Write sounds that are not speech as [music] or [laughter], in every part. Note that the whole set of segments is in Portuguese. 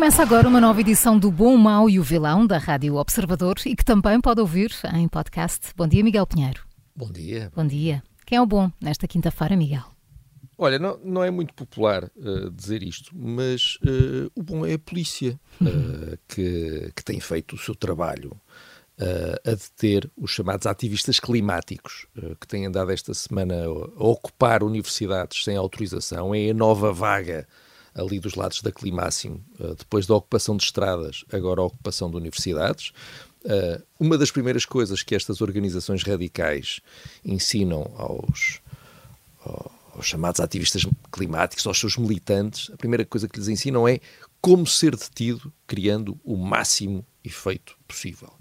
Começa agora uma nova edição do Bom, Mau e o Vilão da Rádio Observador e que também pode ouvir em podcast. Bom dia, Miguel Pinheiro. Bom dia. Bom dia. Quem é o bom nesta quinta-feira, Miguel? Olha, não, não é muito popular uh, dizer isto, mas uh, o bom é a polícia, uh, que, que tem feito o seu trabalho a deter os chamados ativistas climáticos, que têm andado esta semana a ocupar universidades sem autorização. É a nova vaga ali dos lados da Climáximo, depois da ocupação de estradas, agora a ocupação de universidades. Uma das primeiras coisas que estas organizações radicais ensinam aos aos chamados ativistas climáticos, aos seus militantes, a primeira coisa que lhes ensinam é como ser detido, criando o máximo efeito possível.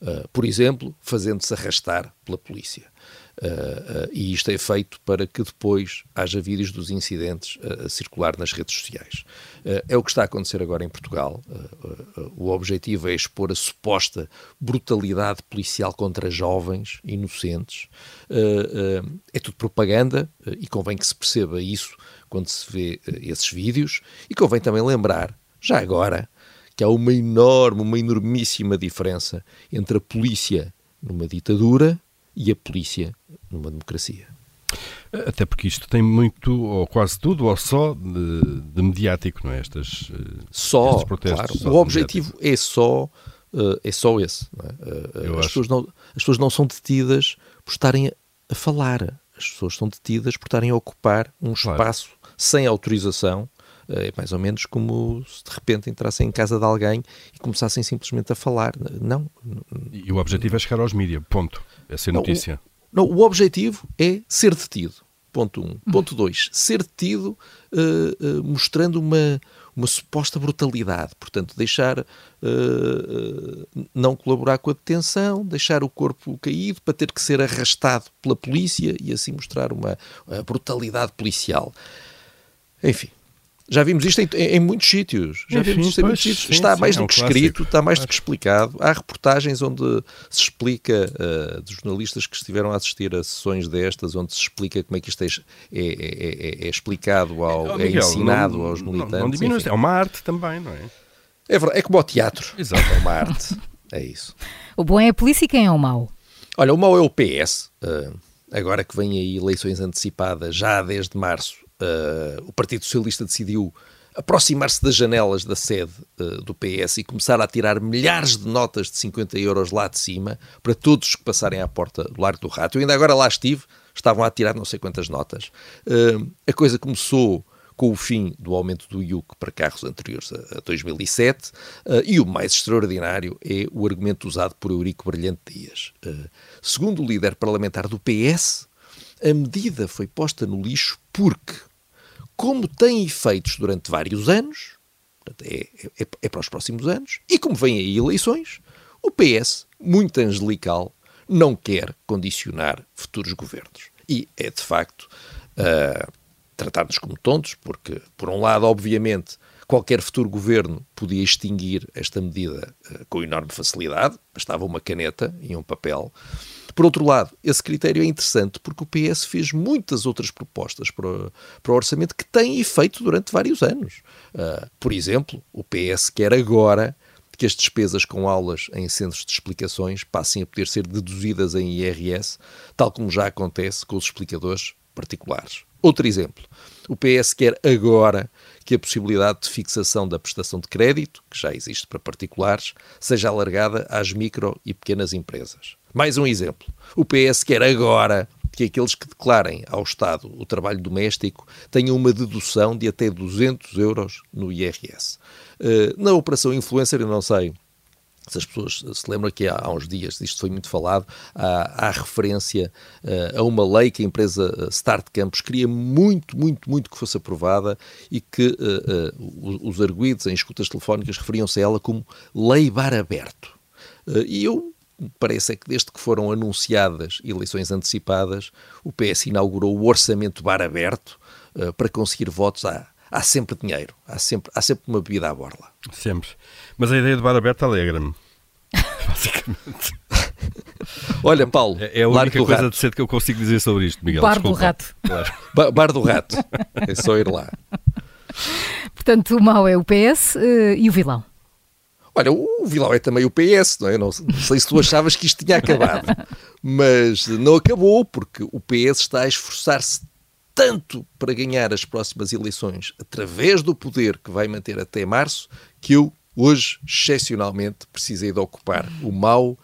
Uh, por exemplo, fazendo-se arrastar pela polícia. Uh, uh, e isto é feito para que depois haja vídeos dos incidentes a circular nas redes sociais. é o que está a acontecer agora em Portugal. o objetivo é expor a suposta brutalidade policial contra jovens inocentes. é tudo propaganda e convém que se perceba isso quando se vê esses vídeos. E convém também lembrar, já agora, que há uma enorme, uma enormíssima diferença entre a polícia numa ditadura e a polícia numa democracia. Até porque isto tem muito, ou quase tudo, ou só de, de mediático, não é? Estas, eh, só, protestos. Claro. o objetivo mediático. é só, uh, é só esse. É? Uh, as, pessoas não, as pessoas não são detidas por estarem a falar. As pessoas são detidas por estarem a ocupar um claro. espaço sem autorização é mais ou menos como se de repente entrassem em casa de alguém e começassem simplesmente a falar. Não. E o objetivo é chegar aos mídias, ponto. É ser notícia. Não, o, não, o objetivo é ser detido. Ponto 1. Um. Ponto 2. Ser detido uh, uh, mostrando uma, uma suposta brutalidade. Portanto, deixar. Uh, não colaborar com a detenção, deixar o corpo caído para ter que ser arrastado pela polícia e assim mostrar uma brutalidade policial. Enfim, já vimos isto em, em muitos sítios. Já Enfim, vimos isto em muitos sítios. Sim, está sim, mais é do que escrito, está mais do que explicado. Há reportagens onde se explica, uh, de jornalistas que estiveram a assistir a sessões destas, onde se explica como é que isto é, é, é, é, é explicado, ao, oh, Miguel, é ensinado não, aos militantes. Não, não diminui, é uma arte também, não é? É, verdade, é como o teatro. Exato. É uma arte. é isso. O bom é a polícia e quem é o mau? Olha, o mau é o PS. Uh, eh, agora que vêm aí eleições antecipadas, já desde março, uh, o Partido Socialista decidiu aproximar-se das janelas da sede uh, do PS e começar a tirar milhares de notas de 50 euros lá de cima para todos que passarem à porta do Largo do Rato. Eu ainda agora lá estive, estavam a tirar não sei quantas notas. Uh, a coisa começou com o fim do aumento do IUC para carros anteriores a, a 2007 uh, e o mais extraordinário é o argumento usado por Eurico Brilhante Dias. segundo o líder parlamentar do PS, a medida foi posta no lixo porque, como tem efeitos durante vários anos, é, é, é para os próximos anos, e como vêm aí eleições, o PS, muito angelical, não quer condicionar futuros governos. E é de facto uh, tratar-nos como tontos, porque, por um lado, obviamente, qualquer futuro governo podia extinguir esta medida uh, com enorme facilidade, bastava uma caneta e um papel. Por outro lado, esse critério é interessante porque o PS fez muitas outras propostas para o, para o orçamento que têm efeito durante vários anos. Uh, por exemplo, o PS quer agora que as despesas com aulas em centros de explicações passem a poder ser deduzidas em IRS, tal como já acontece com os explicadores particulares. Outro exemplo, o PS quer agora que a possibilidade de fixação da prestação de crédito, que já existe para particulares, seja alargada às micro e pequenas empresas. Mais um exemplo. O PS quer agora que aqueles que declarem ao Estado o trabalho doméstico tenham uma dedução de até 200 euros no IRS. Eh, na operação influencer, eu não sei se as pessoas se lembram que há, uns dias, isto foi muito falado, há, há referência uh, a uma lei que a empresa eh, Start Campus queria muito, muito, muito que fosse aprovada e que uh, uh, os arguídos em escutas telefónicas referiam-se a ela como Lei Bar Aberto. e eu parece é que desde que foram anunciadas eleições antecipadas, o PS inaugurou o orçamento bar aberto para conseguir votos à, há sempre dinheiro, há sempre, há sempre uma bebida à borla. Sempre. Mas a ideia de bar aberto alegra-me. [laughs] Basicamente. Olha, Paulo. É, é a única coisa rato. decente que eu consigo dizer sobre isto, Miguel. Bar Desculpa. do rato. Claro. Ba bar do rato. É só ir lá. Portanto, o mau é o PS uh, eh, e o vilão. Olha, o vilão é também o PS, não é? Não, não sei se tu achavas que isto tinha acabado, mas não acabou, porque o PS está a esforçar-se tanto para ganhar as próximas eleições através do poder que vai manter até março, que eu hoje, excepcionalmente, precisei de ocupar o mau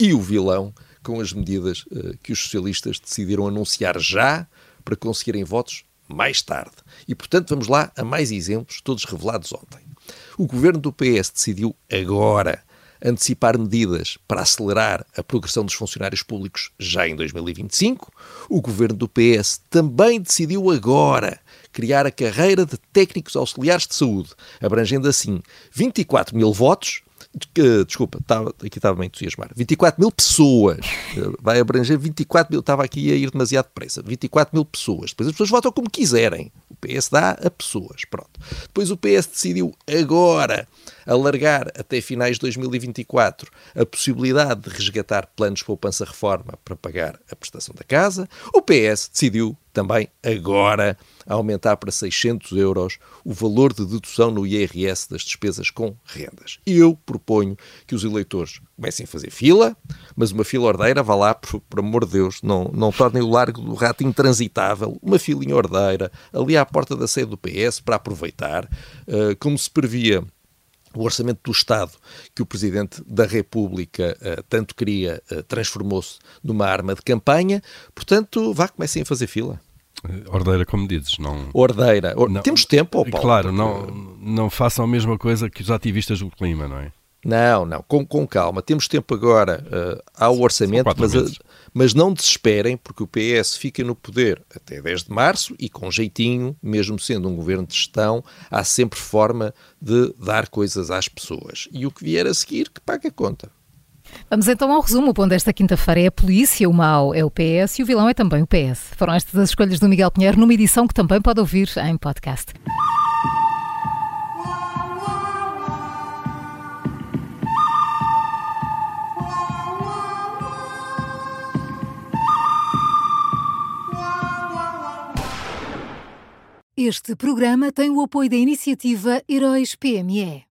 e o vilão com as medidas uh, que os socialistas decidiram anunciar já para conseguirem votos mais tarde. E, portanto, vamos lá a mais exemplos, todos revelados ontem. O governo do PS decidiu agora antecipar medidas para acelerar a progressão dos funcionários públicos já em 2025. O governo do PS também decidiu agora criar a carreira de técnicos auxiliares de saúde, abrangendo assim 24 mil votos desculpa, estava, aqui estava a entusiasmar, 24 mil pessoas, vai abranger 24 mil, estava aqui a ir demasiado depressa, 24 mil pessoas, depois as pessoas votam como quiserem, o PS dá a pessoas, pronto. Depois o PS decidiu agora alargar até finais de 2024 a possibilidade de resgatar planos de poupança-reforma para pagar a prestação da casa, o PS decidiu também agora aumentar para 600 euros o valor de dedução no IRS das despesas com rendas. Eu proponho que os eleitores comecem a fazer fila, mas uma fila ordeira, vá lá, por, por amor de Deus, não, não tornem o largo do rato intransitável, uma filinha ordeira, ali à porta da sede do PS, para aproveitar, uh, como se previa o orçamento do Estado que o Presidente da República uh, tanto queria uh, transformou-se numa arma de campanha. Portanto, vá, comecem a fazer fila. Ordeira, como dizes, não. Ordeira. Or... Não, Temos tempo, Paulo. Claro, não, não façam a mesma coisa que os ativistas do clima, não é? Não, não, com, com calma. Temos tempo agora uh, ao orçamento, mas, mas não desesperem, porque o PS fica no poder até 10 de março e, com jeitinho, mesmo sendo um governo de gestão, há sempre forma de dar coisas às pessoas. E o que vier a seguir, que pague a conta. Vamos então ao resumo. O ponto desta quinta-feira é a polícia, o mau é o PS e o vilão é também o PS. Foram estas as escolhas do Miguel Pinheiro numa edição que também pode ouvir em podcast. Este programa tem o apoio da iniciativa Heróis PME.